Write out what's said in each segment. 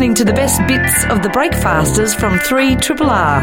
listening to the best bits of the Breakfasters from 3 Triple R.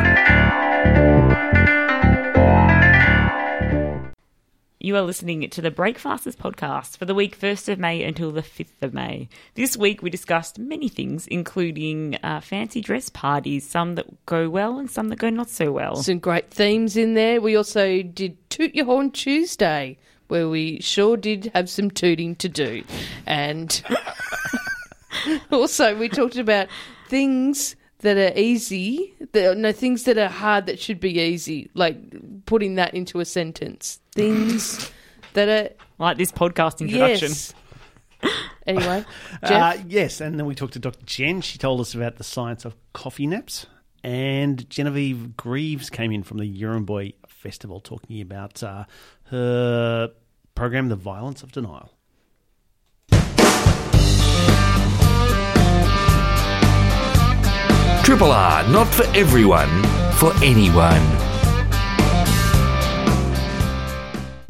You are listening to the Breakfasters podcast for the week 1st of May until the 5th of May. This week we discussed many things, including uh, fancy dress parties, some that go well and some that go not so well. Some great themes in there. We also did Toot Your Horn Tuesday, where we sure did have some tooting to do. And also we talked about things that are easy, that, no, things that are hard that should be easy, like putting that into a sentence. Things that are. Like this podcast introduction. Yes. Anyway, Uh, yes, and then we talked to Dr. Jen. She told us about the science of coffee naps. And Genevieve Grieves came in from the Yirramboi Festival talking about uh, her program, The Violence of Denial. Triple R, not for everyone, for anyone.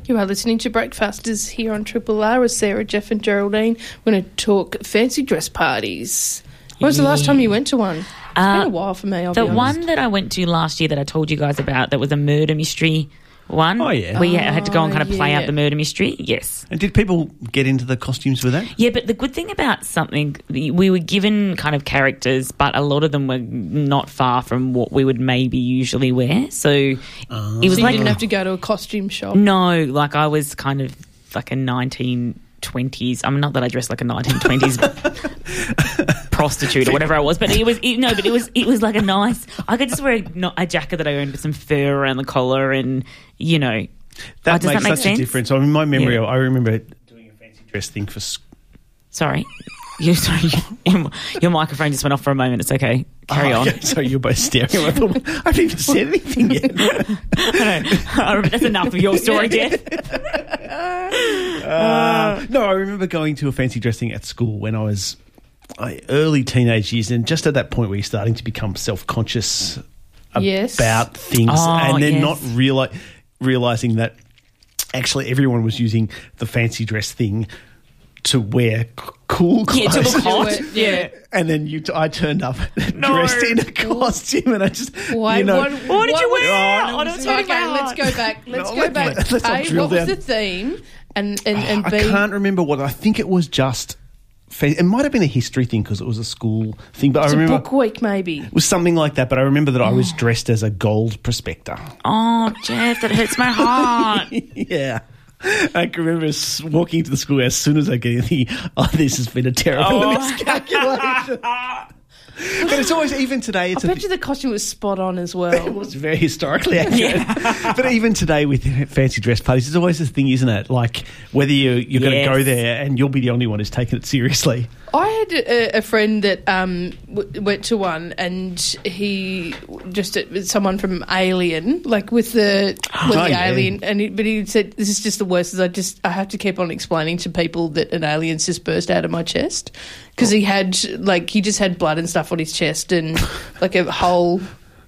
You are listening to Breakfasters here on Triple R with Sarah, Jeff, and Geraldine. We're going to talk fancy dress parties. When was the last time you went to one? It's been Uh, a while for me. I'll The be honest. one that I went to last year that I told you guys about that was a murder mystery one. Oh, yeah. Where you had to go and kind of play oh, yeah. out the murder mystery. Yes. And did people get into the costumes with that? Yeah, but the good thing about something, we were given kind of characters, but a lot of them were not far from what we would maybe usually wear. So it was So you didn't have to go to a costume shop. no, like I was kind of like a 1920s. I mean, not that I dressed like a 1920s prostitute or whatever I was, but it was it, no, but it was it was like a nice. I could just wear a, not a jacket that I owned with some fur around the collar, and you know, That Oh, makes that make such sense? a difference. I mean, my memory, Yeah. I remember doing a fancy dress thing for Sorry. You, sorry, your, your microphone just went off for a moment. It's okay. Carry Oh, on. okay. So you're both staring. I thought I haven't even said anything yet. That's enough of your story, Jeff. Uh, no, I remember going to a fancy dressing at school when I was uh, early teenage years, and just at that point where you're starting to become self conscious Yes. about things, Oh, and then yes. not reali- realizing that actually everyone was using the fancy dress thing to wear c- cool Yeah, clothes. to look hot. yeah. And then you, t- I turned up dressed in a costume, and I just, Why- you know, what- What did you wear? Oh, I don't know okay, let's go back. Let's No, go let- back. let- let's not A, drill what was the theme? And and, and I B, can't remember what. I think it was just. fa- It might have been a history thing because it was a school thing, but it's I a remember book week maybe. it was something like that. But I remember that I was oh. dressed as a gold prospector. Oh, Jeff, that hurts my heart. yeah. I can remember walking into the school as soon as I get in the, oh, this has been a terrible oh. miscalculation. but it's always, even today, it's I a, bet you the costume was spot on as well. it was very historically accurate. but even today with fancy dress parties, it's always this thing, isn't it? Like whether you, you're going to go there and you'll be the only one who's taking it seriously. I had a, a friend that um, w- went to one, and he just someone from Alien, like with the with Oh, the yeah. alien, and he, but he said this is just the worst. Is I just I have to keep on explaining to people that an alien's just burst out of my chest because he had like he just had blood and stuff on his chest and like a hole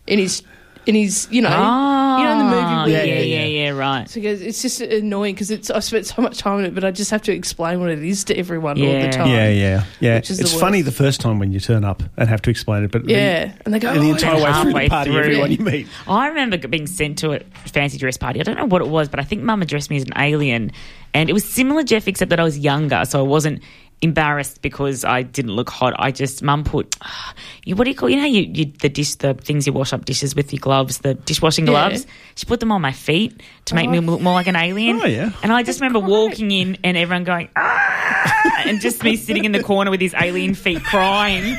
in his in his you know you know in the ah, movie Oh, yeah, yeah, yeah, yeah. yeah, right. so he goes, it's just annoying because it's I spent so much time on it, but I just have to explain what it is to everyone all the time. Yeah, yeah, yeah. It's the funny the first time when you turn up and have to explain it, but the- Yeah, and they go, and the "Oh, entire way through the party, through. everyone you meet. I remember being sent to a fancy dress party. I don't know what it was, but I think Mum addressed me as an alien, and it was similar, Jeff, except that I was younger, so I wasn't embarrassed because I didn't look hot. I just Mum put you what do you call you know you, you the dish the things you wash up dishes with your gloves the dishwashing Yeah. gloves. She put them on my feet to make me look more like an alien. Oh, yeah. And I just remember walking in and everyone going ah, and just me sitting in the corner with his alien feet crying.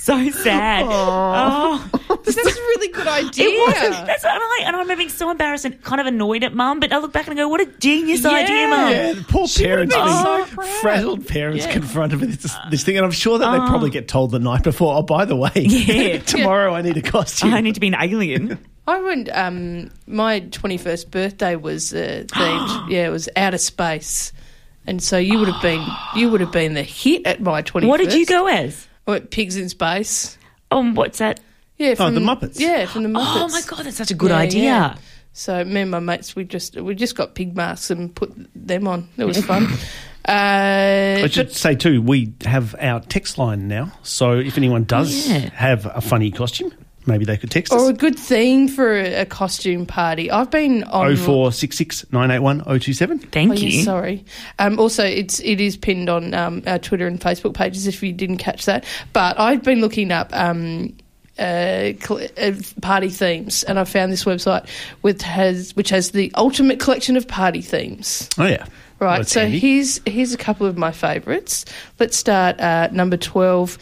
So sad. Oh. That's a really good idea. It wasn't. That's what I and I remember being so embarrassed and kind of annoyed at mum. But I look back and I go, "What a genius idea, mum!" Yeah, the poor parents, been being so proud. frazzled parents confronted with this, this thing, and I'm sure that they probably get told the night before. Oh, by the way, Yeah. tomorrow I need a costume. I need to be an alien. I went. Um, my twenty-first birthday was uh, themed. yeah, it was outer space, and so you would have been you would have been the hit at my twenty-first. What did you go as? I went pigs in space. Oh, what's that? Yeah, Oh, from the Muppets. Yeah, from the Muppets. Oh my god, that's such a good Yeah, idea. yeah. So me and my mates, we just we just got pig masks and put them on. It was fun. Uh, I should say too, we have our text line now. So if anyone does Oh, yeah. have a funny costume, maybe they could text us. or a good theme for a, a costume party. I've been on. Oh four six six nine eight one oh two seven. Thank Oh, you. yes, sorry. Um, also, it's it is pinned on um, our Twitter and Facebook pages if you didn't catch that. But I've been looking up um, uh, uh, party themes, and I found this website with has which has the ultimate collection of party themes. Oh yeah. Right. That's so handy. here's here's a couple of my favourites. Let's start uh, number twelve.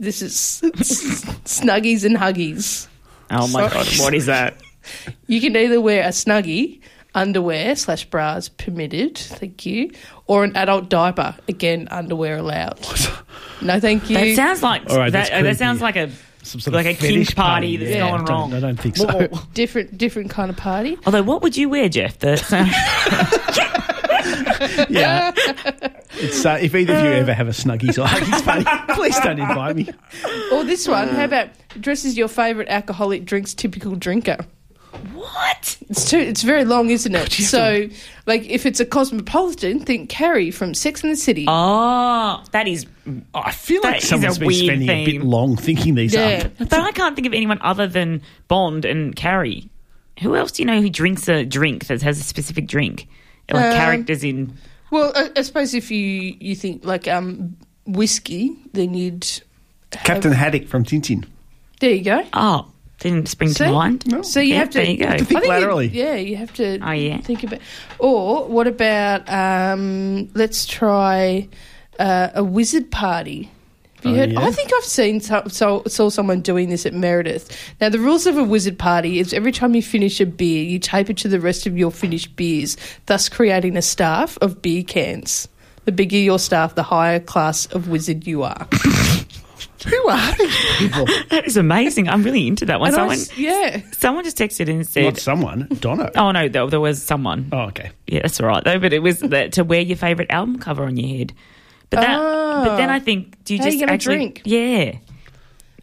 This is Snuggies and Huggies. Oh my Sorry. god, what is that? You can either wear a snuggie, underwear slash bras permitted, thank you, or an adult diaper, again, underwear allowed. No, thank you. That sounds like All right, that, that sounds like a Some sort like of a kink fetish party that's Yeah. going I wrong. I don't think so. Whoa. different different kind of party. Although, what would you wear, Jeff? The, yeah. It's uh, if either of you ever have a snuggies or huggies party, please don't invite me. Or this one, how about dresses your favourite alcoholic drinks typical drinker? What? It's too. It's very long, isn't it? So, like, if it's a cosmopolitan, think Carrie from Sex and the City. Oh, that is. I feel like is someone's a been weird spending a bit long thinking these yeah, up. But I can't think of anyone other than Bond and Carrie. Who else do you know who drinks a drink that has a specific drink? Like Um, characters in. Well, I, I suppose if you you think like um whiskey, then you'd. have- Captain Haddock from Tintin. There you go. Oh, didn't spring See? to mind. So you Yeah, have to. you go. Have to think think you- laterally. yeah, you have to. Oh, yeah. Think about. Or what about? Um, let's try uh, a wizard party. Have you Oh, heard? yeah? I think I've seen so, so, saw someone doing this at Meredith. Now the rules of a wizard party is every time you finish a beer, you tape it to the rest of your finished beers, thus creating a staff of beer cans. The bigger your staff, the higher class of wizard you are. Who are these people? That is amazing. I'm really into that one. And Someone, s- yeah. someone just texted and said, Not someone. Dono. "Oh no, there, there was someone. Oh, okay. Yeah, that's all right though. But it was that to wear your favorite album cover on your head. But that, but then I think, do you How just you actually, drink? yeah,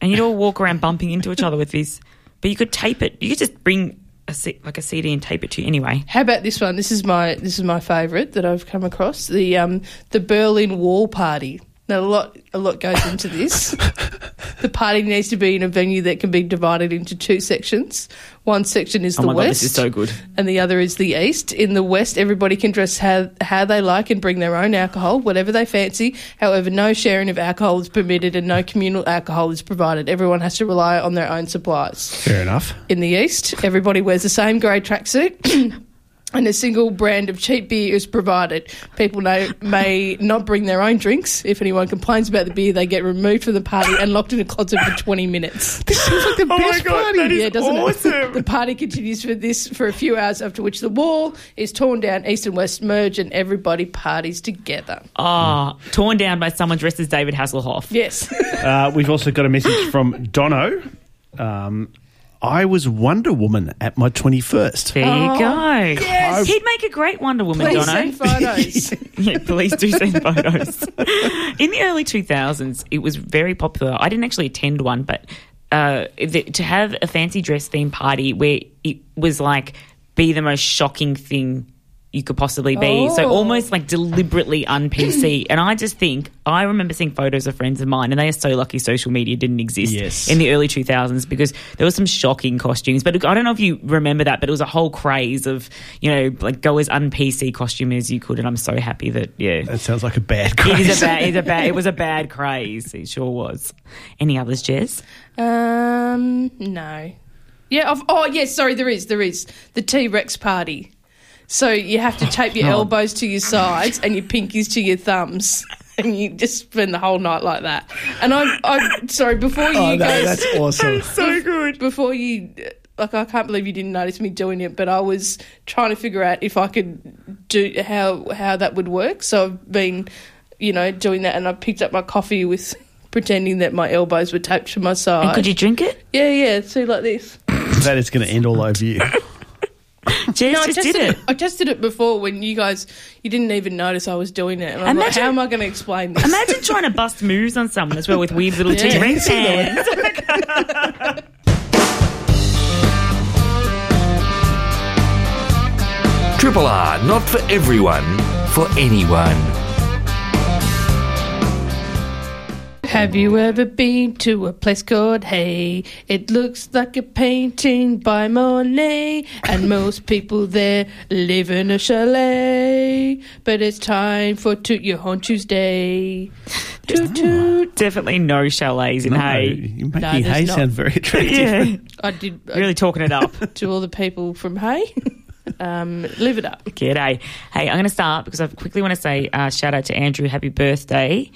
and you'd all walk around bumping into each other with this. But you could tape it. You could just bring a C, like a CD and tape it to you anyway. How about this one? This is my this is my favourite that I've come across the um the Berlin Wall party. Now a lot a lot goes into this. the party needs to be in a venue that can be divided into two sections. One section is Oh the my god, west, this is so good. and the other is the east. In the west, everybody can dress how how they like and bring their own alcohol, whatever they fancy. However, no sharing of alcohol is permitted, and no communal alcohol is provided. Everyone has to rely on their own supplies Fair enough. in the east, everybody wears the same grey tracksuit. And a single brand of cheap beer is provided. People know, may not bring their own drinks. If anyone complains about the beer, they get removed from the party and locked in a closet for 20 minutes. This seems like the Oh best God, party. that is yeah, doesn't awesome. it? The party continues for this for a few hours, after which the wall is torn down, east and west merge, and everybody parties together. Oh, torn down by someone dressed as David Hasselhoff. Yes. Uh, we've also got a message from Dono. Um, I was Wonder Woman at my 21st. There you Oh, go. yes. He'd make a great Wonder Woman, Please Dono. send photos. yeah, please do send photos. In the early 2000s, it was very popular. I didn't actually attend one, but uh, the, to have a fancy dress theme party where it was like be the most shocking thing you could possibly be. So Oh. almost like deliberately un PC. and I just think I remember seeing photos of friends of mine, and they are so lucky social media didn't exist Yes. in the early 2000s because there was some shocking costumes. But I don't know if you remember that, but it was a whole craze of you know like go as un PC costume as you could, and I'm so happy that yeah. That sounds like a bad It craze. is a bad, it's a bad, it was a bad craze. It sure was. Any others, Jez? Um, no. Yeah. I've, oh, yes. Sorry, there is. There is the T Rex party. So you have to tape your oh. elbows to your sides and your pinkies to your thumbs, and you just spend the whole night like that. And I'm, I'm sorry. Before oh, you Oh, no, guys, that's awesome. So good. before you, like, I can't believe you didn't notice me doing it, but I was trying to figure out if I could do how how that would work. So I've been, you know, doing that, and I picked up my coffee with. Pretending that my elbows were taped to my side. And could you drink it? Yeah, yeah. See, like this. that is going to end all over you. Jez No, I just tested did it. I tested it before when you guys you didn't even notice I was doing it. And I'm like, how am I going to explain this? Imagine trying to bust moves on someone as well with weird little Yeah. T-Rex hands. Triple R, not for everyone, for anyone. Have you ever been to a place called Hay? It looks like a painting by Monet, and most people there live in a chalet. But it's time for Toot Your Horn Tuesday. Toot toot. Definitely no chalets in No, hay. you're making No, there's hay not. sound very attractive. Yeah, I did uh, really talking it up. to all the people from Hay. um, live it up. G'day. Hey, I'm going to start because I quickly want to say uh, shout out to Andrew, happy birthday.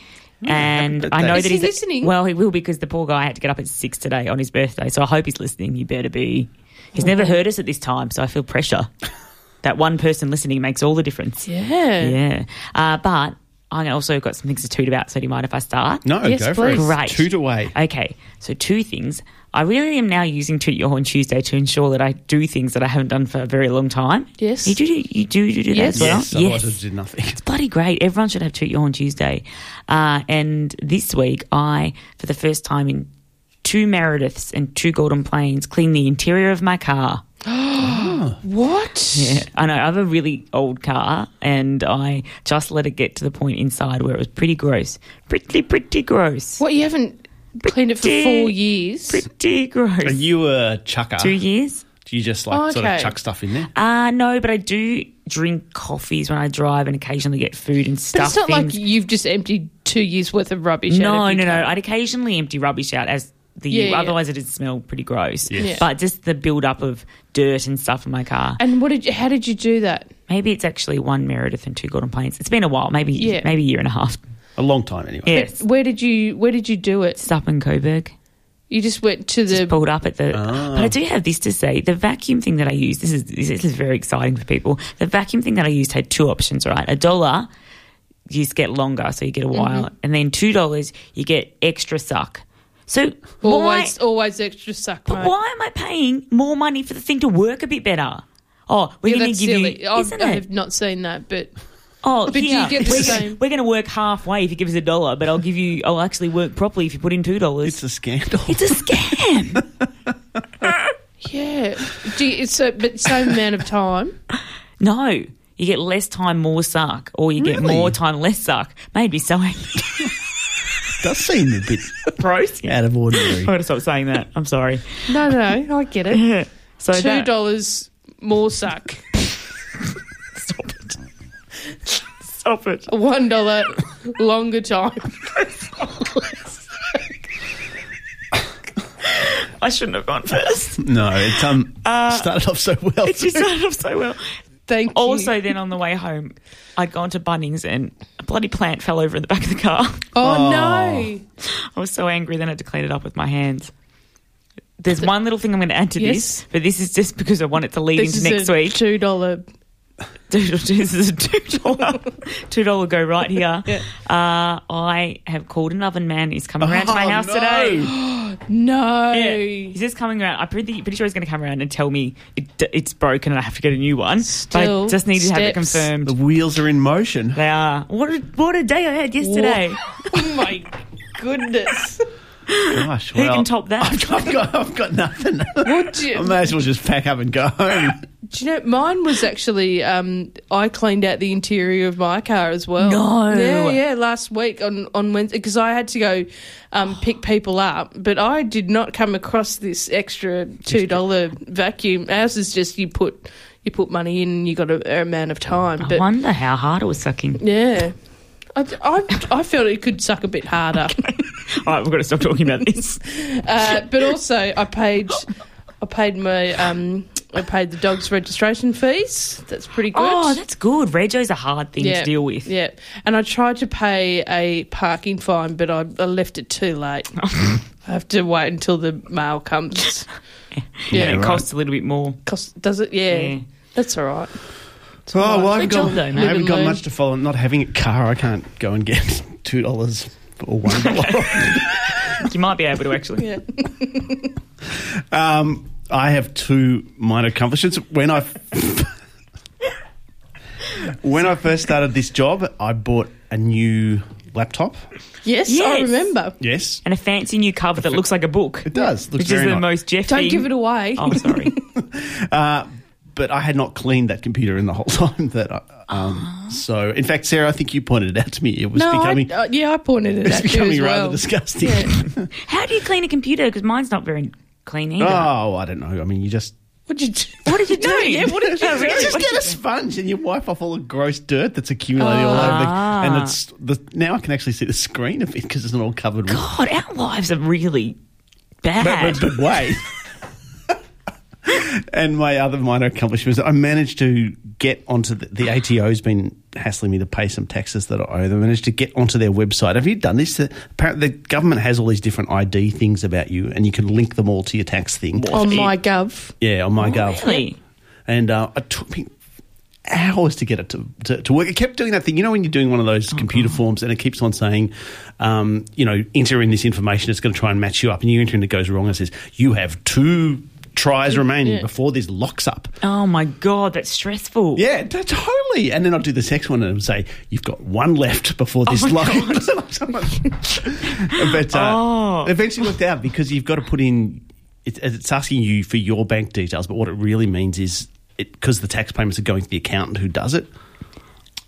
And I know. Is that he he's listening? Well, he will because the poor guy had to get up at six today on his birthday. So I hope he's listening. You better be. He's never heard us at this time, so I feel pressure. that one person listening makes all the difference. Yeah. Yeah. Uh, but I also got some things to toot about. So do you mind if I start? No, Yes, go for it. please. Great. Toot away. Okay, so two things. I really am now using Toot Your Horn Tuesday to ensure that I do things that I haven't done for a very long time. Yes. You do, you do, you do Yes. that as well? Yes, otherwise it did nothing. It's bloody great. Everyone should have Toot Your Horn Tuesday. Uh, and this week, I, for the first time in two Merediths and two Golden Plains, cleaned the interior of my car. What? Yeah, I know. I have a really old car, and I just let it get to the point inside where it was pretty gross. Pretty, pretty gross. What, you haven't cleaned it for four years? Pretty gross. Are you a chucker? Two years? Do you just like Oh, sort of chuck stuff in there? Uh, no, but I do drink coffees when I drive and occasionally get food and stuff. But stuff. it's not like you've just emptied two years worth of rubbish. out No, no, no. I'd occasionally empty rubbish out as the Yeah, year. yeah. Otherwise, it'd smell pretty gross. Yes. Yeah. But just the build up of dirt and stuff in my car. And what did you? How did you do that? Maybe it's actually one Meredith and two Golden Plains. It's been a while. Maybe Yeah. maybe a year and a half. A long time anyway. Yes. Where did you? Where did you do it? It's up in Coburg. You just went to the. Just pulled up at the. Ah. But I do have this to say: the vacuum thing that I use. This is this is very exciting for people. The vacuum thing that I used had two options. Right, a dollar, you just get longer, so you get a while, Mm-hmm. and then two dollars, you get extra suck. So why, always, always extra suck. but mate. why am I paying more money for the thing to work a bit better? Oh, we're Yeah, going to that's give silly. you, I've, isn't I it? have not seen that, but Oh, But do you here, get the we're, same- We're going to work halfway if you give us a dollar, but I'll give you. I'll actually work properly if you put in two dollars. It's a scandal. It's a scam. yeah, do you, it's a but same amount of time. no, you get less time, more suck, or you get Really? more time, less suck. Made me so angry. does seem a bit gross. out of ordinary. I'm going to stop saying that. I'm sorry. No, no, I get it. So Two that- dollars more suck. Stop it. Stop it. One dollar longer time. I shouldn't have gone first. No, it's um started off so well. It just started off so well. Thank you. Also, then on the way home, I'd gone to Bunnings and a bloody plant fell over in the back of the car. oh, Oh. no. I was so angry, then I had to clean it up with my hands. There's one little thing I'm going to add to Yes. this, but this is just because I want it to lead This into is next a week. two dollar. This is a two dollar, two dollar go right here. Yeah. Uh, I have called an oven man. He's coming around to my Oh, house no. today. No. Yeah. He's just coming around. I'm pretty, pretty sure he's going to come around and tell me it, it's broken and I have to get a new one. but I just need to have it confirmed. The wheels are in motion. They are. What a, what a day I had yesterday. Oh my goodness. Gosh, Who can top that? I've, I've got, I've got nothing. What do I may as well just pack up and go home. do you know? Mine was actually. Um, I cleaned out the interior of my car as well. No. Yeah, yeah. Last week on on Wednesday because I had to go um, pick people up, but I did not come across this extra two dollar vacuum. Ours is just you put you put money in, and you got a, a amount of time. I But wonder how hard it was sucking. yeah. I, I, I felt it could suck a bit harder. All right, we've got to stop talking about this. Uh, but also, I paid, I paid my, um, I paid the dog's registration fees. That's pretty good. Oh, that's good. Rego's a hard thing yeah, to deal with. Yeah, and I tried to pay a parking fine, but I, I left it too late. I have to wait until the mail comes. Yeah, Yeah, it right. costs a little bit more. Cost, does it? Yeah, Yeah. that's all right. Oh, well, I haven't got, though, I haven't got much to follow. Not having a car, I can't go and get $2 or $1. You might be able to actually. Yeah. Um, I have two minor accomplishments. When I when I first started this job, I bought a new laptop. Yes, I remember. Yes, And a fancy new cover that looks like a book. it does. Looks Which is very the nice. most Jeff Don't give it away. Oh, sorry. Uh, but I had not cleaned that computer in the whole time that I, Um, so, in fact, Sarah, I think you pointed it out to me. It was No, becoming, I, uh, yeah, I pointed it it's at you becoming rather well. disgusting. Yeah. How do you clean a computer? Because mine's not very clean either. Oh, I don't know. I mean, you just What'd you do? What did you do? No, yeah, what did you do? You just get a sponge and you wipe off all the gross dirt that's accumulated all over. The, and it's the now I can actually see the screen of it because it's not all covered with. God, our lives are really bad. But, but, but wait. And my other minor accomplishment is I managed to get onto the, the ATO's been hassling me to pay some taxes that I owe them. I managed to get onto their website. Have you done this? The- Apparently, the government has all these different ID things about you, and you can link them all to your tax thing. On my gov. Yeah, on my gov. really? And uh, it took me hours to get it to, to, to work. It kept doing that thing. You know, when you're doing one of those computer forms and it keeps on saying, um, you know, enter in this information, it's going to try and match you up. And you enter in, it goes wrong and it says, you have two tries remaining Yeah. before this locks up. Oh my God, that's stressful. Yeah, totally. And then I'll do the next one and say, you've got one left before this my locks. but uh, Oh. eventually worked out because you've got to put in, it, it's asking you for your bank details, but what it really means is because the tax payments are going to the accountant who does it.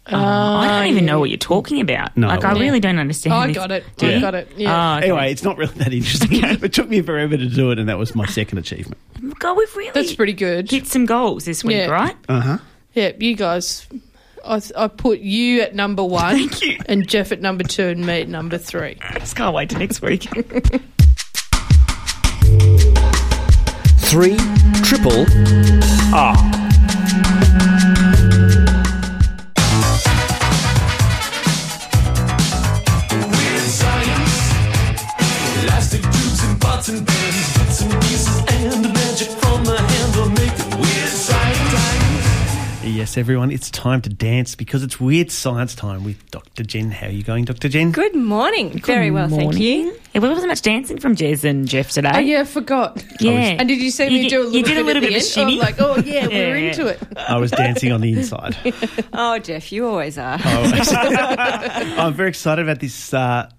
Oh, I don't even know what you're talking about. No. like I Yeah. really don't understand. Oh, I this. got it. Yeah. I got it. Yeah. Oh, okay. Anyway, it's not really that interesting. it took me forever to do it, and that was my second achievement. God, we've really That's pretty good. hit some goals this week, Yeah. right? Uh huh. Yeah, you guys. I, I put you at number one, Thank you. and Jeff at number two, and me at number three. I just can't wait to next week. Three triple R. Yes, everyone, it's time to dance because it's weird science time with Dr. Jen. How are you going, Dr. Jen? Good morning. Very well, thank you. Yeah, there wasn't much dancing from Jez and Jeff today. Oh yeah, I forgot. Yeah. And did you see me You do a did- little you did bit a little at bit the of a end? shimmy. I'm like, oh yeah, we Yeah, were yeah. into it. I was dancing on the inside. Oh, Jeff, you always are. I'm very excited about this uh,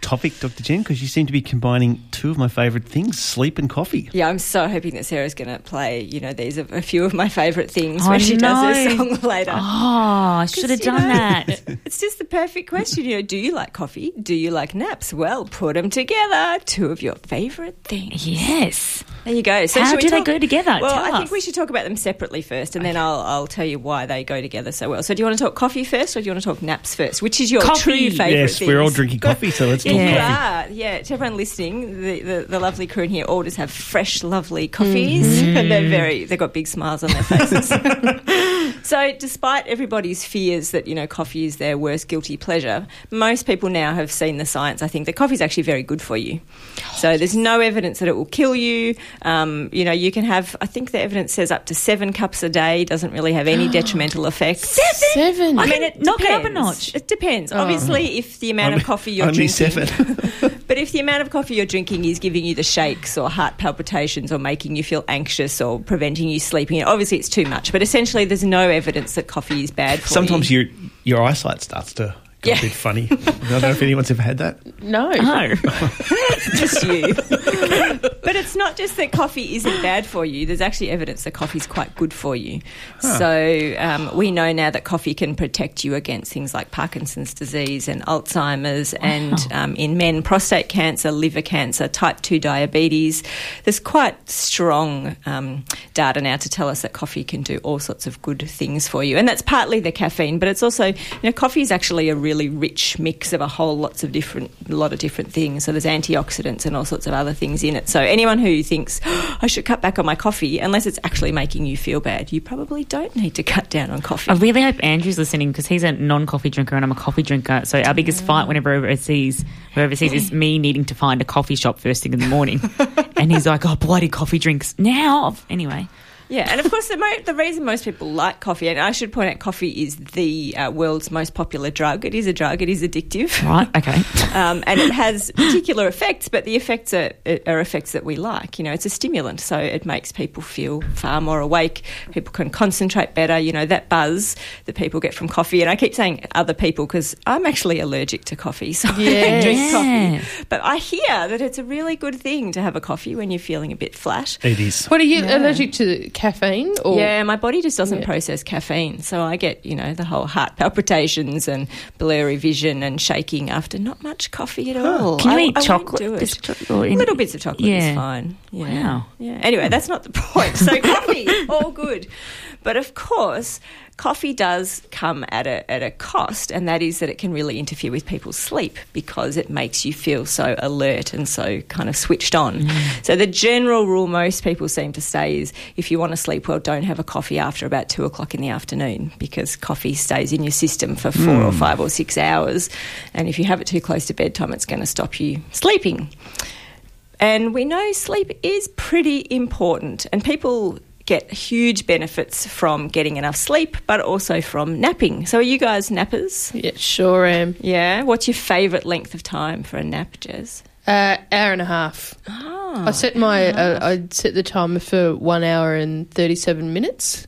topic, Dr. Jen, because you seem to be combining two of my favourite things sleep and coffee. Yeah, I'm so hoping that Sarah's going to play, you know, these are a few of my favourite things I when she does her song later. oh, I should have done know, that. It's just the perfect question. You know, do you like coffee? Do you like naps? Well, put them together. Two of your favourite things. yes. There you go. So How shall we do they go together? Well, Tell I think we should talk about them separately first, and then I'll, I'll tell you why they go together so well. So, do you want to talk coffee first, or do you want to talk naps first? Which is your Coffee. true favourite? yes, we're all drinking coffee, so let's talk You are, yeah. To everyone listening, the, the, the lovely crew in here all just have fresh, lovely coffees, and they're very, they've got big smiles on their faces. so, despite everybody's fears that you know coffee is their worst guilty pleasure, most people now have seen the science. I think that coffee is actually very good for you. So, there's no evidence that it will kill you. Um, you know, you can have. I think the evidence says up to seven cups a day doesn't really have any detrimental effects. Seven. I I mean, can it knock it up a depends. notch. It depends. Obviously, if the amount Only- of coffee you're only drinking, seven. but if the amount of coffee you're drinking is giving you the shakes or heart palpitations or making you feel anxious or preventing you sleeping, obviously it's too much. But essentially, there's no evidence that coffee is bad for Sometimes you. your your eyesight starts to go Yeah. a bit funny. I don't know if anyone's ever had that. no. No. just you. but it's not just that coffee isn't bad for you. There's actually evidence that coffee is quite good for you. So um, we know now that coffee can protect you against things like Parkinson's disease and Alzheimer's, and um, in men, prostate cancer, liver cancer, type 2 diabetes. There's quite strong um, data now to tell us that coffee can do all sorts of good things for you. And that's partly the caffeine, but it's also, you know, coffee is actually a really rich mix of a whole lots of different, lot of different things. So there's antioxidants and all sorts of other things in it. So anyone who thinks, "Oh, I should cut back on my coffee, unless it's actually making you feel bad, you probably don't need to cut down on coffee. I really hope Andrew's listening because he's a non-coffee drinker and I'm a coffee drinker. So our biggest fight whenever overseas, we're overseas is me needing to find a coffee shop first thing in the morning, and he's like, "Oh, bloody coffee drinks now." Anyway, Yeah, and of course, the, mo- the reason most people like coffee, and I should point out, coffee is the uh, world's most popular drug. It is a drug. It is addictive. right? Okay. Um, and it has particular effects, but the effects are, are effects that we like. You know, it's a stimulant, so it makes people feel far more awake. People can concentrate better. You know, that buzz that people get from coffee. And I keep saying other people because I'm actually allergic to coffee, so I don't drink Yeah. coffee. But I hear that it's a really good thing to have a coffee when you're feeling a bit flat. It is. What are you Yeah. allergic to? Caffeine? Or Yeah, my body just doesn't Yeah. process caffeine. So I get, you know, the whole heart palpitations and blurry vision and shaking after not much coffee at all. Can you I- eat I won't chocolate? do it. Bits chocolate or in- Little bits of chocolate Yeah. is fine. Yeah. Wow. Yeah. Anyway, that's not the point. So coffee, all good. But of course, coffee does come at a at a cost, and that is that it can really interfere with people's sleep because it makes you feel so alert and so kind of switched on. Mm. So the general rule most people seem to say is if you want to sleep well, don't have a coffee after about two o'clock in the afternoon because coffee stays in your system for four or mm. five or six hours, and if you have it too close to bedtime, it's going to stop you sleeping. And we know sleep is pretty important, and people get huge benefits from getting enough sleep, but also from napping. So, are you guys nappers? yeah, sure am. Yeah. What's your favourite length of time for a nap, Jez? Uh, hour and a half. Oh, I set my uh, I set the timer for one hour and thirty seven minutes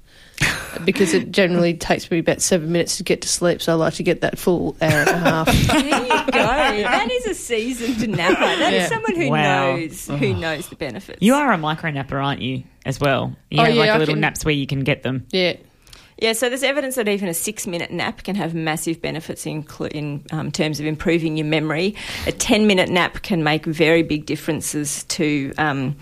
because it generally takes me about seven minutes to get to sleep. So I like to get that full hour and a half. there you go. that is a seasoned napper. That is Yeah. someone who Wow. knows who knows the benefits. You are a micro napper, aren't you? As well. You Oh, have yeah, like I a little can- naps where you can get them. yeah. Yeah, so there's evidence that even a six minute nap can have massive benefits in, in um, terms of improving your memory. A 10 minute nap can make very big differences to. Um,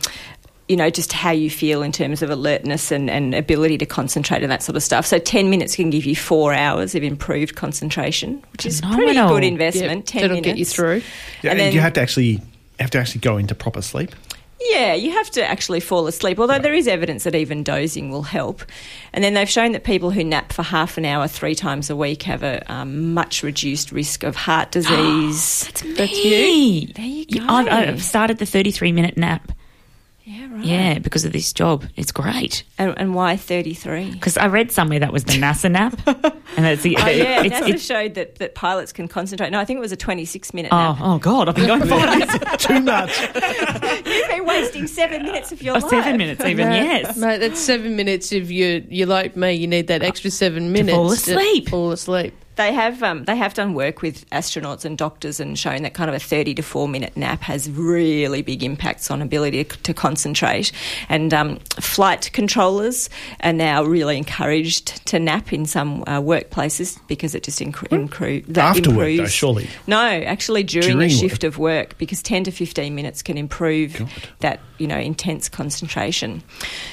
you know, just how you feel in terms of alertness and, and ability to concentrate and that sort of stuff. So, 10 minutes can give you four hours of improved concentration, which is pretty good yeah. investment. 10 That'll minutes. get you through. Yeah, And and then- you have to actually have to actually go into proper sleep. Yeah, you have to actually fall asleep, although there is evidence that even dozing will help. And then they've shown that people who nap for half an hour three times a week have a um, much reduced risk of heart disease. That's Me. There you go. I've, I've started the 33 minute nap. Yeah, right. Yeah, because of this job. It's great. And, and why 33? Because I read somewhere that was the NASA nap. and that's the. Oh, yeah, it's, NASA it's- showed that, that pilots can concentrate. No, I think it was a 26 minute Oh, nap. oh God! I've been going for Too much. You've been wasting seven minutes of your oh, life. seven minutes even. No, yes. mate. That's seven minutes. If you you're like me, you need that uh, extra seven minutes to fall asleep. fall asleep. They have um, they have done work with astronauts and doctors and shown that kind of a thirty to four minute nap has really big impacts on ability to, to concentrate. And um, flight controllers are now really encouraged to nap in some uh, workplaces because it just incre- that After work, though, surely. No, actually during, During a work. shift of work because ten to fifteen minutes can improve that you know intense concentration.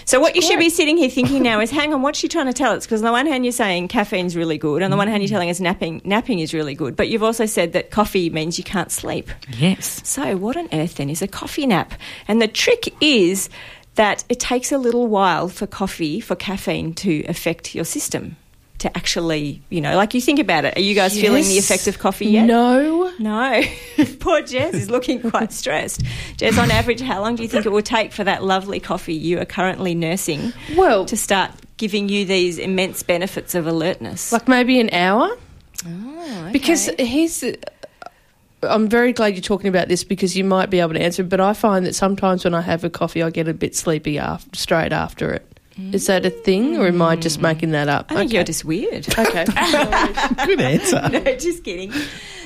So what you should be sitting here thinking now is, hang on, what's she trying to tell us? Because on the one hand you're saying caffeine's really good, and on the one hand you're telling us napping napping is really good, but you've also said that coffee means you can't sleep. Yes. So what on earth then is a coffee nap? And the trick is that it takes a little while for coffee, for caffeine to affect your system. To actually, you know, like you think about it. Are you guys feeling the Yes. effect of coffee yet? No. No. Poor Jez is looking quite stressed. Jez, on average, how long do you think it will take for that lovely coffee you are currently nursing Well, to start giving you these immense benefits of alertness? like maybe an hour. Oh, Because he's. I'm very glad you're talking about this because you might be able to answer. But I find that sometimes when I have a coffee, I get a bit sleepy after, straight after it. Is that a thing, or am I just making that up? I think Okay. you're just weird. okay. Good answer. no, just kidding.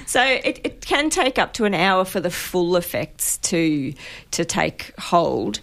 So it, it can take up to an hour for the full effects to to take hold,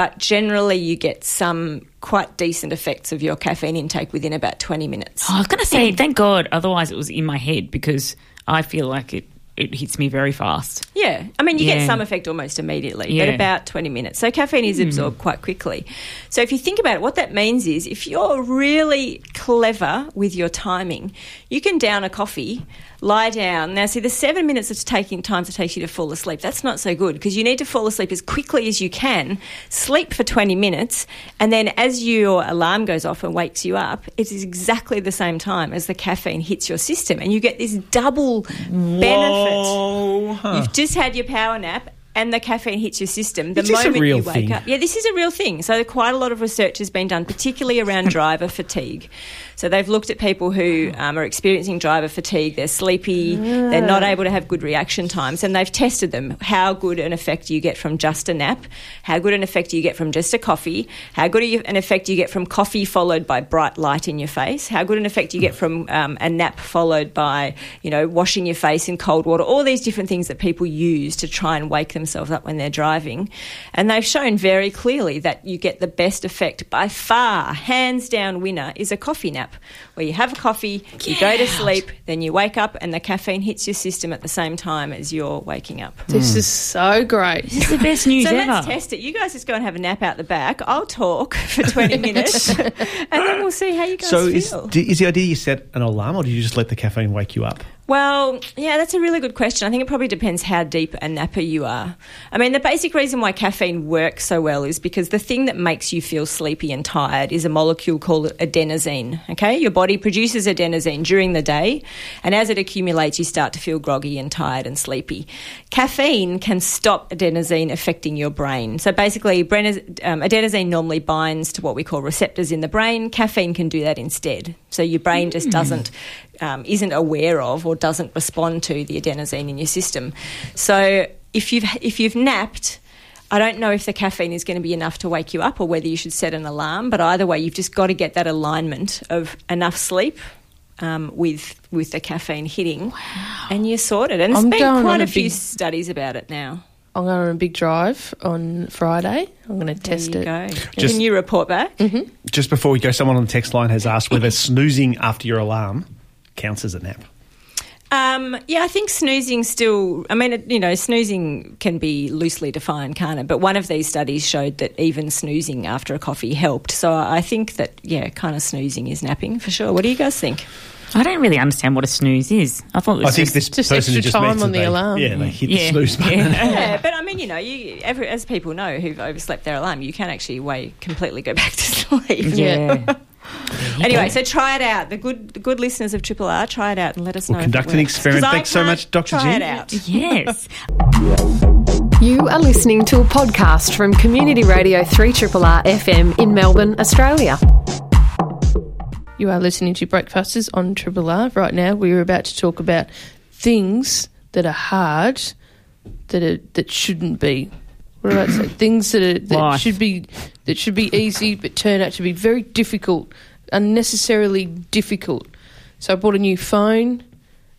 but generally you get some quite decent effects of your caffeine intake within about twenty minutes. Oh, I was going to say, thank God. Otherwise, it was in my head because I feel like it, it hits me very fast. Yeah, I mean, you Yeah. get some effect almost immediately, Yeah. but about 20 minutes. So caffeine is hmm. absorbed quite quickly. So if you think about it, what that means is if you're really clever with your timing, you can down a coffee, lie down. Now, see, the seven minutes it's taking time to take you to fall asleep, that's not so good because you need to fall asleep as quickly as you can, sleep for 20 minutes, and then as your alarm goes off and wakes you up, it is exactly the same time as the caffeine hits your system, and you get this double benefit. Whoa, huh. You've just had your power nap and the caffeine hits your system the Is this a moment you wake thing? up. Yeah, this is a real thing. So quite a lot of research has been done, particularly around driver fatigue. So they've looked at people who um, are experiencing driver fatigue. They're sleepy. They're not able to have good reaction times, and they've tested them. How good an effect do you get from just a nap? How good an effect do you get from just a coffee? How good an effect do you get from coffee followed by bright light in your face? How good an effect do you get from um, a nap followed by you know washing your face in cold water? All these different things that people use to try and wake themselves up when they're driving. And they've shown very clearly that you get the best effect by far, hands down winner, is a coffee nap, where you have a coffee, you go to sleep, then you wake up, and the caffeine hits your system at the same time as you're waking up. This is so great. This is the best news So ever. let's test it. You guys just go and have a nap out the back. I'll talk for 20 minutes and then we'll see how you guys So is, feel. d- is the idea you set an alarm or do you just let the caffeine wake you up? Well, yeah, that's a really good question. I think it probably depends how deep a napper you are. I mean, the basic reason why caffeine works so well is because the thing that makes you feel sleepy and tired is a molecule called adenosine. Okay, your body produces adenosine during the day, and as it accumulates, you start to feel groggy and tired and sleepy. Caffeine can stop adenosine affecting your brain. So basically, um, adenosine normally binds to what we call receptors in the brain. Caffeine can do that instead. So your brain just doesn't um, isn't aware of or doesn't respond to the adenosine in your system. So if you've if you've napped, I don't know if the caffeine is going to be enough to wake you up or whether you should set an alarm. But either way, you've just got to get that alignment of enough sleep. Um, with with the caffeine hitting, and you're sorted. And there's I'm been quite on a a few big- studies about it now. I'm going on a big drive on Friday. I'm going to test there it. go. Just- Can you report back? Just before we go, someone on the text line has asked whether snoozing after your alarm counts as a nap. Um, yeah, I think snoozing still. I mean, it, you know, snoozing can be loosely defined, can't it? But one of these studies showed that even snoozing after a coffee helped. So I think that yeah, kind of snoozing is napping for sure. What do you guys think? I don't really understand what a snooze is. I thought it was I think just, this just person extra just time on the they- alarm. Yeah, they hit Yeah. the snooze button. Yeah. Yeah, but I mean, you know, you every, as people know who've overslept their alarm, you can actually way completely go back to sleep. yeah. Anyway, so try it out. The good, the good listeners of Triple R, try it out and let us know. We'll if it conduct an works. experiment. 'Cause I Thanks so much, Dr. Try Jen. it out. yes. You are listening to a podcast from Community Radio 3 Triple R FM in Melbourne, Australia. You are listening to Breakfasters on Triple R. Right now, we are about to talk about things that are hard that are that shouldn't be. What about? Things that are that Life. should be that should be easy but turn out to be very difficult, unnecessarily difficult. So I bought a new phone,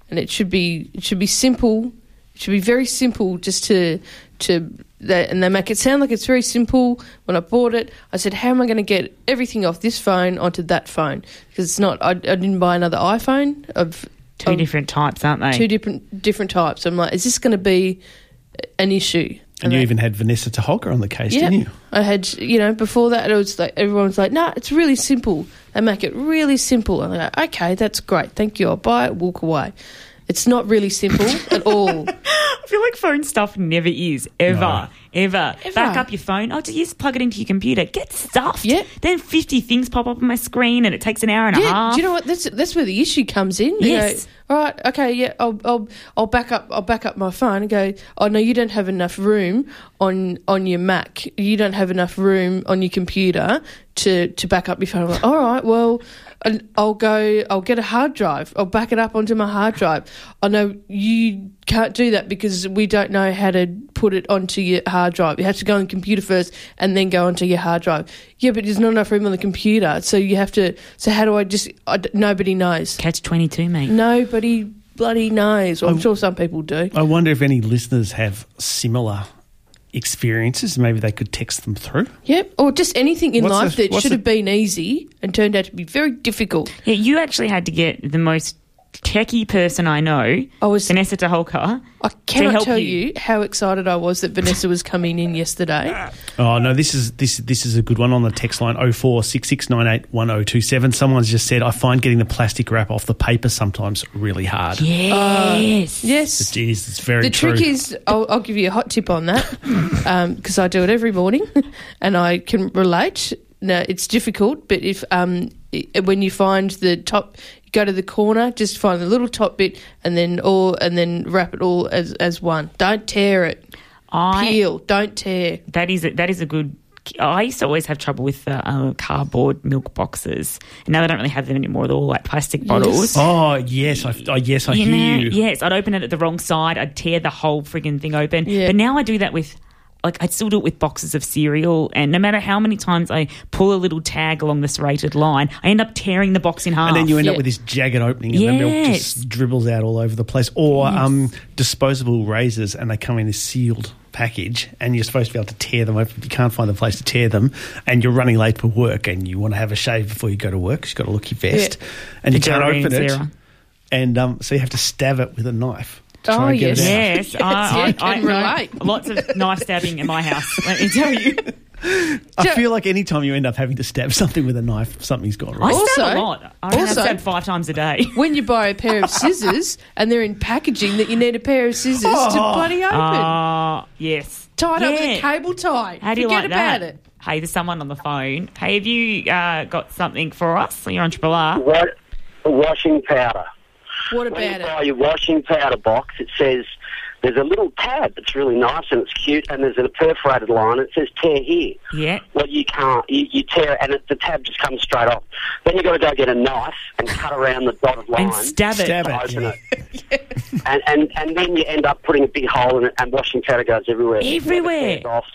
and it should be it should be simple. It should be very simple, just to to that, and they make it sound like it's very simple. When I bought it, I said, "How am I going to get everything off this phone onto that phone?" Because it's not. I, I didn't buy another iPhone of Two of different types, aren't they? two different different types. I'm like, is this going to be an issue? And you even had Vanessa Toholka on the case, yeah, didn't you? I had, you know, before that, it was like everyone's like, "No, it's really simple." They make it really simple. And I'm like, "Okay, that's great. Thank you. I'll buy it. Walk away." It's not really simple at all. I feel like phone stuff never is ever, No. Ever. Ever. Back up your phone. Oh, just plug it into your computer. Get stuffed. Yeah. Then fifty things pop up on my screen, and it takes an hour and a half. do you know what? That's that's where the issue comes in. You Yes. go, all right, okay, yeah, I'll I'll I'll back up I'll back up my phone and go, oh no, you don't have enough room on on your Mac. You don't have enough room on your computer to to back up your phone. Like, all right, well. I'll go. I'll get a hard drive. I'll back it up onto my hard drive. I know you can't do that because we don't know how to put it onto your hard drive. You have to go on the computer first and then go onto your hard drive. Yeah, but there's not enough room on the computer, so you have to. So how do I just? I d nobody knows. Catch twenty two, mate. Nobody bloody knows. Well, I'm sure some people do. I wonder if any listeners have similar experiences. Maybe they could text them through. Yep, or just anything in What's life the- that should the- have been easy and turned out to be very difficult. Yeah, you actually had to get the most techie person I know, I was- Vanessa Toholka. I cannot help tell you. you. how excited I was that Vanessa was coming in yesterday. Oh no, this is this this is a good one on the text line 0466981027. Someone's just said I find getting the plastic wrap off the paper sometimes really hard. Yes. Yes. It is. It's very The true. trick is, I'll, I'll give you a hot tip on that because I do it every morning and I can relate. Now, it's difficult, but if um, when you find the top, you go to the corner, just find the little top bit and then all and then wrap it all as, as one. Don't tear it. I Peel. Don't tear. that is a, that is a good. I used to always have trouble with the uh, cardboard milk boxes, and now they don't really have them anymore. They're all like plastic bottles. Oh yes, I, oh, yes, I You hear know, you. yes, I'd open it at the wrong side. I'd tear the whole frigging thing open. Yeah. But now I do that with like I still do it with boxes of cereal, and no matter how many times I pull a little tag along the serrated line, I end up tearing the box in half. And then you end Yeah. up with this jagged opening, and the milk just dribbles out all over the place. Or um, disposable razors, and they come in this sealed package, and you're supposed to be able to tear them open. You can't find the place to tear them, and you're running late for work, and you want to have a shave before you go to work. you've got to look your best, and you can't open it, Sarah. and um, so you have to stab it with a knife. To Oh, try and get yes. it out. Yes, I, I can relate. Lots of knife stabbing in my house. Let me tell you, I feel like any time you end up having to stab something with a knife, something's gone wrong. I wrong. stab Also- a lot. I reckon I also- stab five times a day. When you buy a pair of scissors and they're in packaging that you need a pair of scissors to Oh. bloody open. Ah, yes. Tied up with a cable tie. How do you Forget like about that? it. Hey, there's someone on the phone. Hey, have you uh, got something for us? You're on Triple R. What washing powder? What When you about buy your washing powder box, it says there's a little tab that's really nice and it's cute, and there's a perforated line. It says tear here. Yeah. Well, you can't. You, you tear it, and it, the tab just comes straight off. Then you've got to go get a knife and cut around the dotted line. And stab it. Stab it. open yeah. it. and, and and then you end up putting a big hole in it, and washing powder goes everywhere. Everywhere. tears off.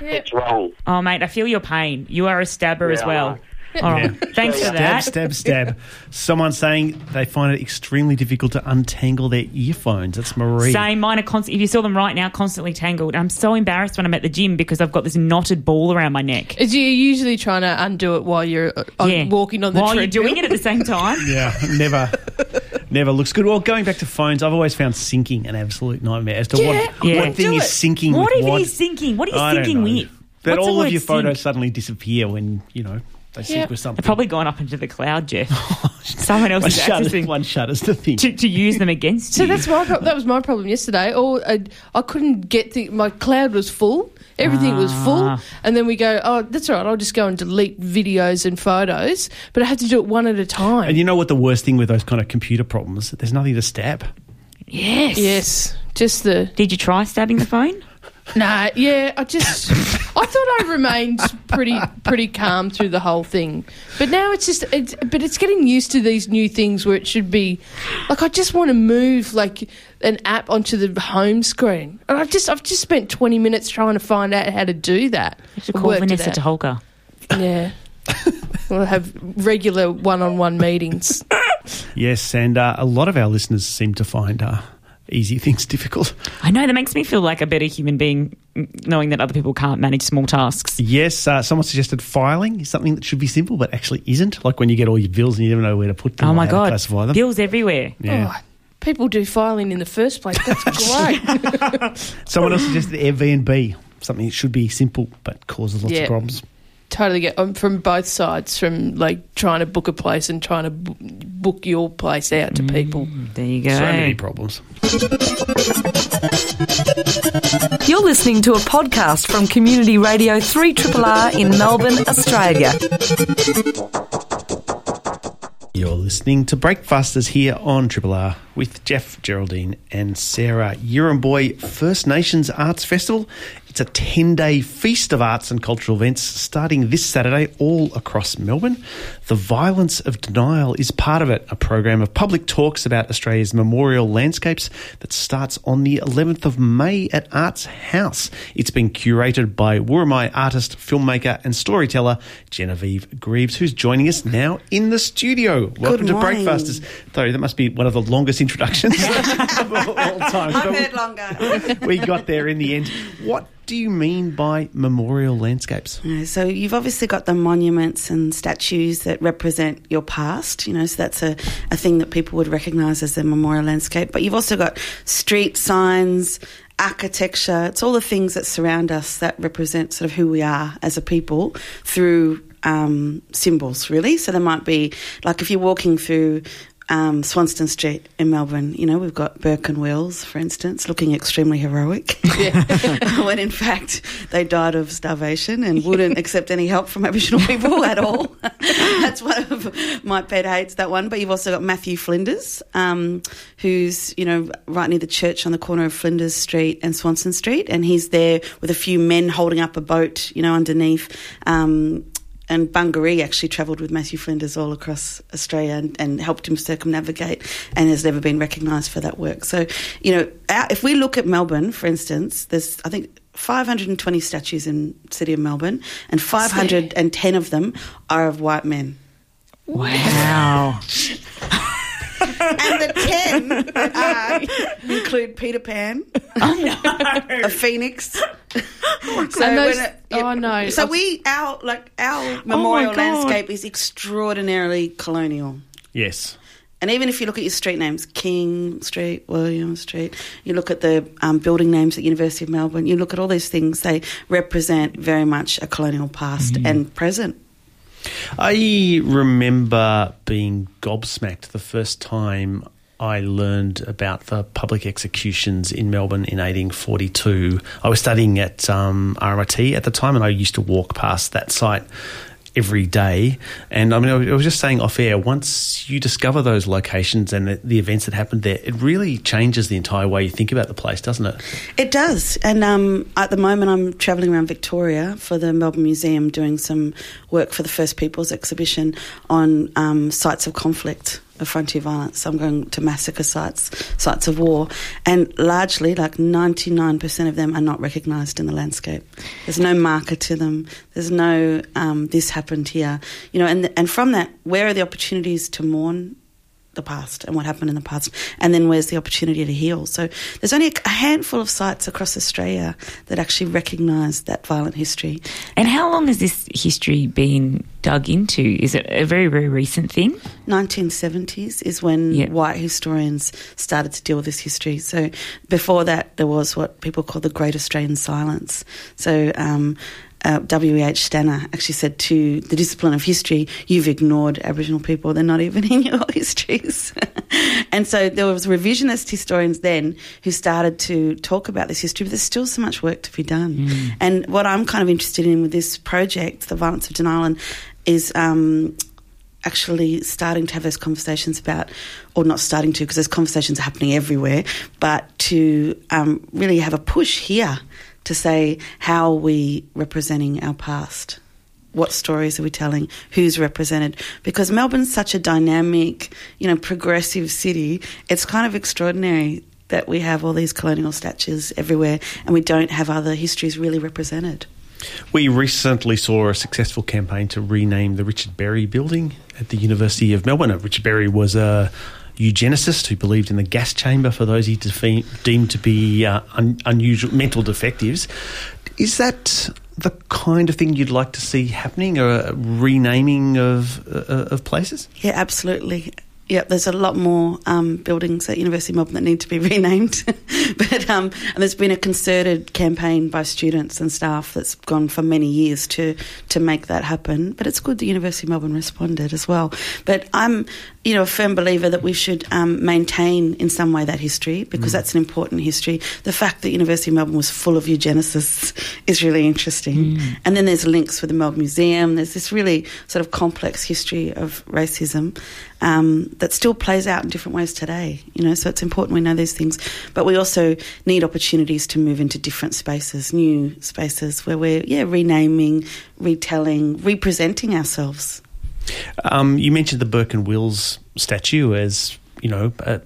It's wrong. Oh, mate, I feel your pain. You are a stabber Yeah, as I well. Know. All right. Thanks for that. Stab, stab, stab. Someone saying they find it extremely difficult to untangle their earphones. That's Marie. Same, mine are constant. If you saw them right now, constantly tangled. I'm so embarrassed when I'm at the gym because I've got this knotted ball around my neck. Is you usually trying to undo it while you're uh, Yeah. walking on the While you're doing it at the same time. Yeah, never, never looks good. Well, going back to phones, I've always found syncing an absolute nightmare as to Yeah, what, Yeah. what thing is it. syncing What with if what. it is syncing? What are you I don't syncing know. with? But What's all of word your photos sync? suddenly disappear when you know they sync Yeah. with something. They've probably gone up into the cloud, Jeff. Someone else one is shudders, accessing one shudders to think. to, to use them against So you. that's my pro- that was my problem yesterday. Or I, I couldn't get the my cloud was full. Everything was full, Ah. and then we go. Oh, that's all right. I'll just go and delete videos and photos, but I had to do it one at a time. And you know what the worst thing with those kind of computer problems? There's nothing to stab. yes. yes, just the Did you try stabbing the phone? Nah, yeah, I just I thought I remained pretty pretty calm through the whole thing, but now it's just it's but it's getting used to these new things where it should be like I just want to move like an app onto the home screen, and I just I've just spent twenty minutes trying to find out how to do that. You have to call Worked Vanessa out. Toholka. Yeah, we'll have regular one-on-one meetings. Yes, and uh, a lot of our listeners seem to find uh, easy things difficult. I know that makes me feel like a better human being, knowing that other people can't manage small tasks. Yes, uh, someone suggested filing is something that should be simple, but actually isn't. Like when you get all your bills and you never know where to put them. Oh my how to god, classify them. bills everywhere. Yeah. Oh, people do filing in the first place. That's great. Someone else suggested Airbnb, something that should be simple but causes lots Yeah. of problems. Totally get um, from both sides from like trying to book a place and trying to b- book your place out to people There you go. So many problems. You're listening to a podcast from Community Radio 3RR in Melbourne, Australia. You're listening to Breakfasters here on Triple R with Jeff, Geraldine, and Sarah. Boy First Nations Arts Festival. It's a 10 day feast of arts and cultural events starting this Saturday all across Melbourne. The Violence of Denial is part of it, a program of public talks about Australia's memorial landscapes that starts on the 11th of May at Arts House. It's been curated by Worimi artist, filmmaker, and storyteller Genevieve Grieves, who's joining us now in the studio. Welcome to morning. Breakfasters. Sorry, that must be one of the longest introductions of all time. I've But heard longer. we got there in the end. What do you mean by memorial landscapes? So you've obviously got the monuments and statues that represent your past, you know, so that's a, a thing that people would recognise as a memorial landscape. But you've also got street signs, architecture, it's all the things that surround us that represent sort of who we are as a people through um, symbols, really. So there might be, like if you're walking through um, Swanston Street in Melbourne, you know, we've got Burke and Wills, for instance, looking extremely heroic. when in fact they died of starvation and wouldn't accept any help from Aboriginal people at all. That's one of my pet hates, that one. But you've also got Matthew Flinders, um, who's, you know, right near the church on the corner of Flinders Street and Swanston Street. And he's there with a few men holding up a boat, you know, underneath. Um, and Bungaree actually travelled with Matthew Flinders all across Australia and, and helped him circumnavigate and has never been recognised for that work. So, you know, our, if we look at Melbourne, for instance, there's, I think, 520 statues in city of Melbourne, and 510 of them are of white men. Wow. and the 10 that are include Peter Pan, a phoenix. so And those- when it- oh, no. So we our like our memorial God. landscape is extraordinarily colonial. Yes. And even if you look at your street names, King Street, William Street, you look at the um, building names at University of Melbourne, you look at all these things, they represent very much a colonial past and present. I remember being gobsmacked the first time I learned about the public executions in Melbourne in 1842. I was studying at um, RMIT at the time, and I used to walk past that site every day. And I mean, I was just saying off air, once you discover those locations and the, the events that happened there, it really changes the entire way you think about the place, doesn't it? It does. And um, at the moment, I'm travelling around Victoria for the Melbourne Museum doing some work for the First Peoples exhibition on um, sites of conflict of frontier violence. I'm going to massacre sites, sites of war. And largely, like 99% of them are not recognised in the landscape. There's no marker to them. There's no, um, this happened here. You know, and, and from that, where are the opportunities to mourn the past and what happened in the past, and then where's the opportunity to heal. So there's only a handful of sites across Australia that actually recognise that violent history. And how long has this history been dug into? Is it a very, very recent thing? 1970s is when Yeah. white historians started to deal with this history. So before that, there was what people call the Great Australian Silence. So um, uh, W.H. Stanner actually said to the discipline of history, "You've ignored Aboriginal people; they're not even in your histories." and so there was revisionist historians then who started to talk about this history, but there's still so much work to be done. And what I'm kind of interested in with this project, the violence of denial, and is um, actually starting to have those conversations about, or not starting to, because those conversations are happening everywhere, but to um, really have a push here to say how are we representing our past? What stories are we telling? Who's represented? Because Melbourne's such a dynamic, you know, progressive city. It's kind of extraordinary that we have all these colonial statues everywhere and we don't have other histories really represented. We recently saw a successful campaign to rename the Richard Berry building at the University of Melbourne. Richard Berry was a eugenicist who believed in the gas chamber for those he defe- deemed to be uh, un- unusual mental defectives. Is that the kind of thing you'd like to see happening, a renaming of uh, of places? Yeah, absolutely. Yeah, there's a lot more um, buildings at University of Melbourne that need to be renamed, but um, and there's been a concerted campaign by students and staff that's gone for many years to to make that happen. But it's good the University of Melbourne responded as well. But I'm, you know, a firm believer that we should um, maintain in some way that history because that's an important history. The fact that University of Melbourne was full of eugenicists is really interesting. And then there's links with the Melbourne Museum. There's this really sort of complex history of racism um, that still plays out in different ways today. You know, so it's important we know these things, but we also need opportunities to move into different spaces, new spaces where we're yeah renaming, retelling, representing ourselves. Um, you mentioned the Burke and Wills statue as you know. Uh,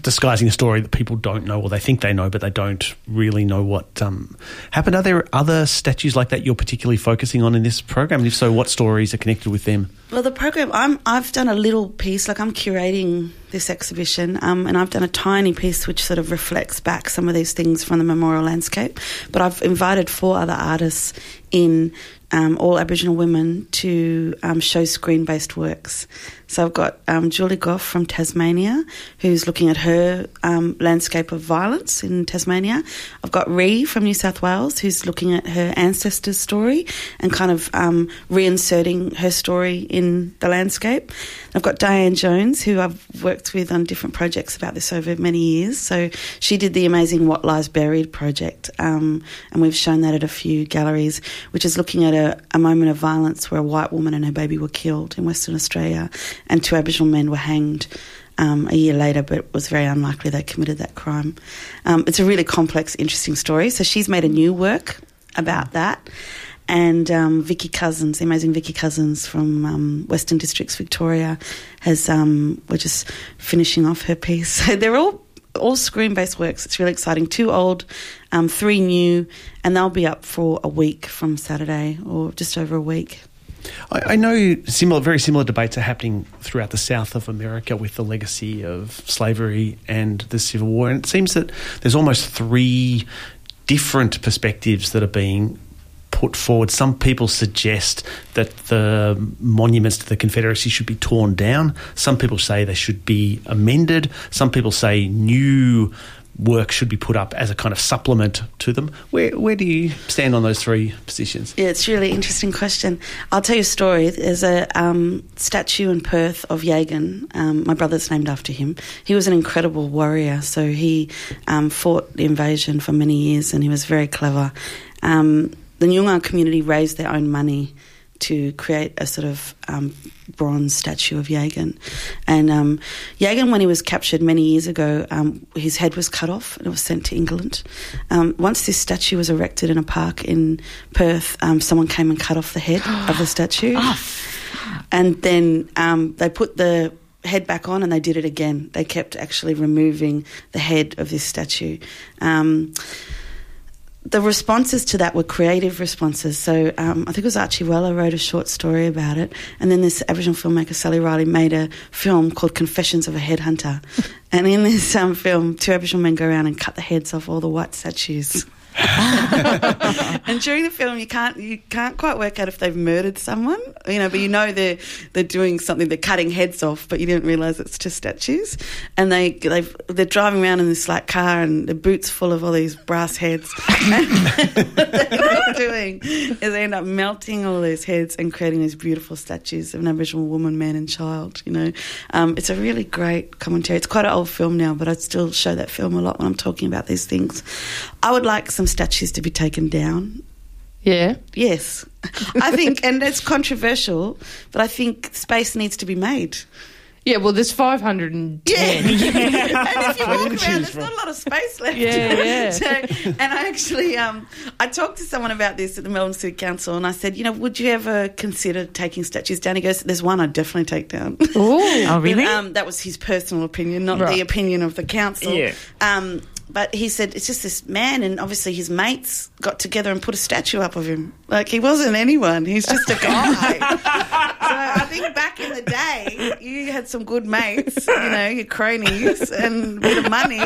Disguising a story that people don't know, or they think they know, but they don't really know what um, happened. Are there other statues like that you're particularly focusing on in this program? And if so, what stories are connected with them? Well, the program, I'm, I've done a little piece, like I'm curating this exhibition, um, and I've done a tiny piece which sort of reflects back some of these things from the memorial landscape. But I've invited four other artists in, um, all Aboriginal women, to um, show screen based works. So I've got um, Julie Gough from Tasmania, who's looking at her um, landscape of violence in Tasmania. I've got Ree from New South Wales, who's looking at her ancestors' story and kind of um, reinserting her story in the landscape. I've got Diane Jones, who I've worked with on different projects about this over many years. So she did the amazing What Lies Buried project, um, and we've shown that at a few galleries, which is looking at a, a moment of violence where a white woman and her baby were killed in Western Australia, and two Aboriginal men were hanged. Um, a year later, but it was very unlikely they committed that crime. Um, it's a really complex, interesting story. So she's made a new work about that. and um, Vicki Couzens, the amazing Vicki Couzens from um, Western Districts, Victoria, has um, we're just finishing off her piece. So they're all all screen based works. It's really exciting. Two old, um, three new, and they'll be up for a week from Saturday or just over a week. I, I know similar, very similar debates are happening throughout the south of America with the legacy of slavery and the Civil War, and it seems that there's almost three different perspectives that are being put forward. Some people suggest that the monuments to the Confederacy should be torn down. Some people say they should be amended. Some people say new work should be put up as a kind of supplement to them. Where where do you stand on those three positions? Yeah, it's a really interesting question. I'll tell you a story. There's a um, statue in Perth of Yagan. Um, my brother's named after him. He was an incredible warrior. So he um, fought the invasion for many years, and he was very clever. The Nyunga community raised their own money to create a sort of um, bronze statue of Yagan. And um, Yagan, when he was captured many years ago, um, his head was cut off and it was sent to England. Um, once this statue was erected in a park in Perth, um, someone came and cut off the head of the statue. And then um, they put the head back on and they did it again. They kept actually removing the head of this statue. Um, the responses to that were creative responses. So um, I think it was Archie Weller wrote a short story about it, and then this Aboriginal filmmaker Sally Riley made a film called Confessions of a Headhunter. and in this um, film, two Aboriginal men go around and cut the heads off all the white statues. and during the film, you can't you can't quite work out if they've murdered someone, you know, but you know they're they're doing something. They're cutting heads off, but you didn't realise it's just statues. And they they they're driving around in this like car, and the boots full of all these brass heads. What they're doing is they end up melting all those heads and creating these beautiful statues of an Aboriginal woman, man, and child. You know, um, it's a really great commentary. It's quite an old film now, but I still show that film a lot when I'm talking about these things. I would like some statues to be taken down. Yeah. Yes. I think, and it's controversial, but I think space needs to be made. Yeah, well, there's 510. Yeah. and if you walk around, there's from. not a lot of space left. Yeah, yeah. so, and I actually, um, I talked to someone about this at the Melbourne City Council, and I said, you know, would you ever consider taking statues down? He goes, there's one I'd definitely take down. Oh, really? But, um, that was his personal opinion, not Right. the opinion of the council. Yeah. Um, but he said it's just this man, and obviously his mates got together and put a statue up of him. Like he wasn't anyone; he's just a guy. so I think back in the day, you had some good mates, you know, your cronies, and a bit of money,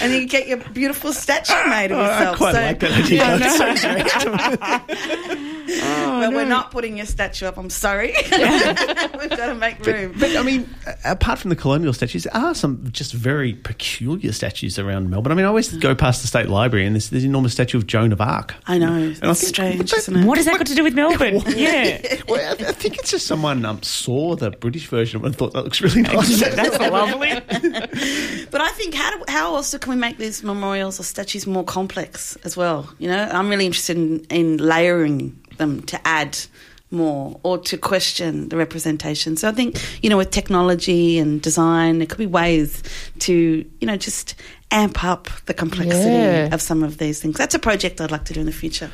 and you get your beautiful statue made of Oh, I yourself. quite so, like that idea. That's so great. well, we're not putting your statue up. I'm sorry. We've got to make room. But I mean, apart from the colonial statues, there are some just very peculiar statues around Melbourne. I mean, I always go past the State Library and there's this enormous statue of Joan of Arc. I know. I It's think- strange, but- isn't it? What has that got to do with Melbourne? yeah. Well, I, I think it's just someone um, saw the British version and thought that looks really nice. That's lovely. But I think how do, how also can we make these memorials or statues more complex as well? You know, I'm really interested in, in layering them to add more or to question the representation. So I think you know with technology and design, there could be ways to you know just amp up the complexity Yeah. of some of these things. That's a project I'd like to do in the future.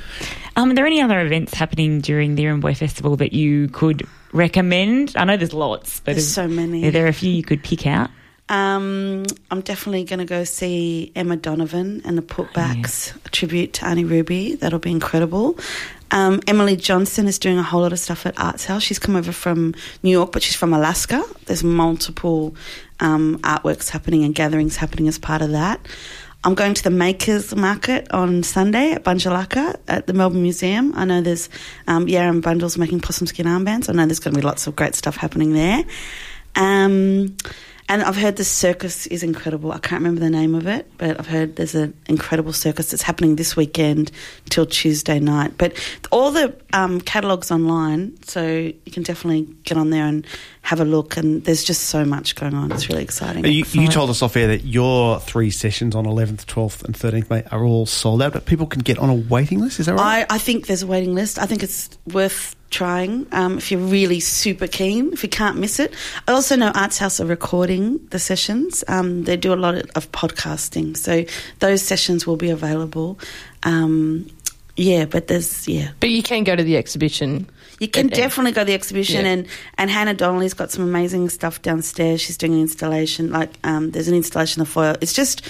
Um, are there any other events happening during the Yirramboi Festival that you could recommend? I know there's lots, but There's so many. Are there a few you could pick out? Um, I'm definitely going to go see Emma Donovan and the Putbacks, a tribute to Annie Ruby. That'll be incredible. Um, Emily Johnson is doing a whole lot of stuff at Arts House. She's come over from New York, but she's from Alaska. There's multiple um, artworks happening and gatherings happening as part of that. I'm going to the Makers Market on Sunday at Bunjilaka at the Melbourne Museum. I know there's um, Yaram Bundles making possum skin armbands. I know there's going to be lots of great stuff happening there. Um, and I've heard the circus is incredible. I can't remember the name of it, but I've heard there's an incredible circus that's happening this weekend till Tuesday night. But all the um, catalogues online, so you can definitely get on there and have a look. And there's just so much going on. It's really exciting. You, you told us off air that your three sessions on 11th, 12th, and 13th May are all sold out, but people can get on a waiting list. Is that right? I, I think there's a waiting list. I think it's worth trying um, if you're really super keen, if you can't miss it. I also know Arts House are recording the sessions. Um, they do a lot of podcasting, so those sessions will be available. Um, Yeah, but there's yeah. But you can go to the exhibition. You can And- definitely go to the exhibition, Yeah. and and Hannah Donnelly's got some amazing stuff downstairs. She's doing an installation. Like um, there's an installation of foil. It's just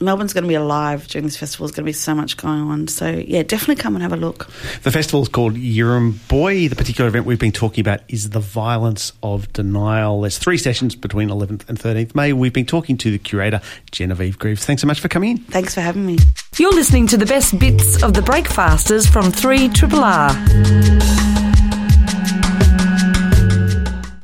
Melbourne's going to be alive during this festival. There's going to be so much going on. So yeah, definitely come and have a look. The festival is called Yirramboi. The particular event we've been talking about is the violence of denial. There's three sessions between 11th and 13th May. We've been talking to the curator, Genevieve Grieves. Thanks so much for coming in. Thanks for having me. You're listening to the best bits of the breakfasters from 3 Triple R.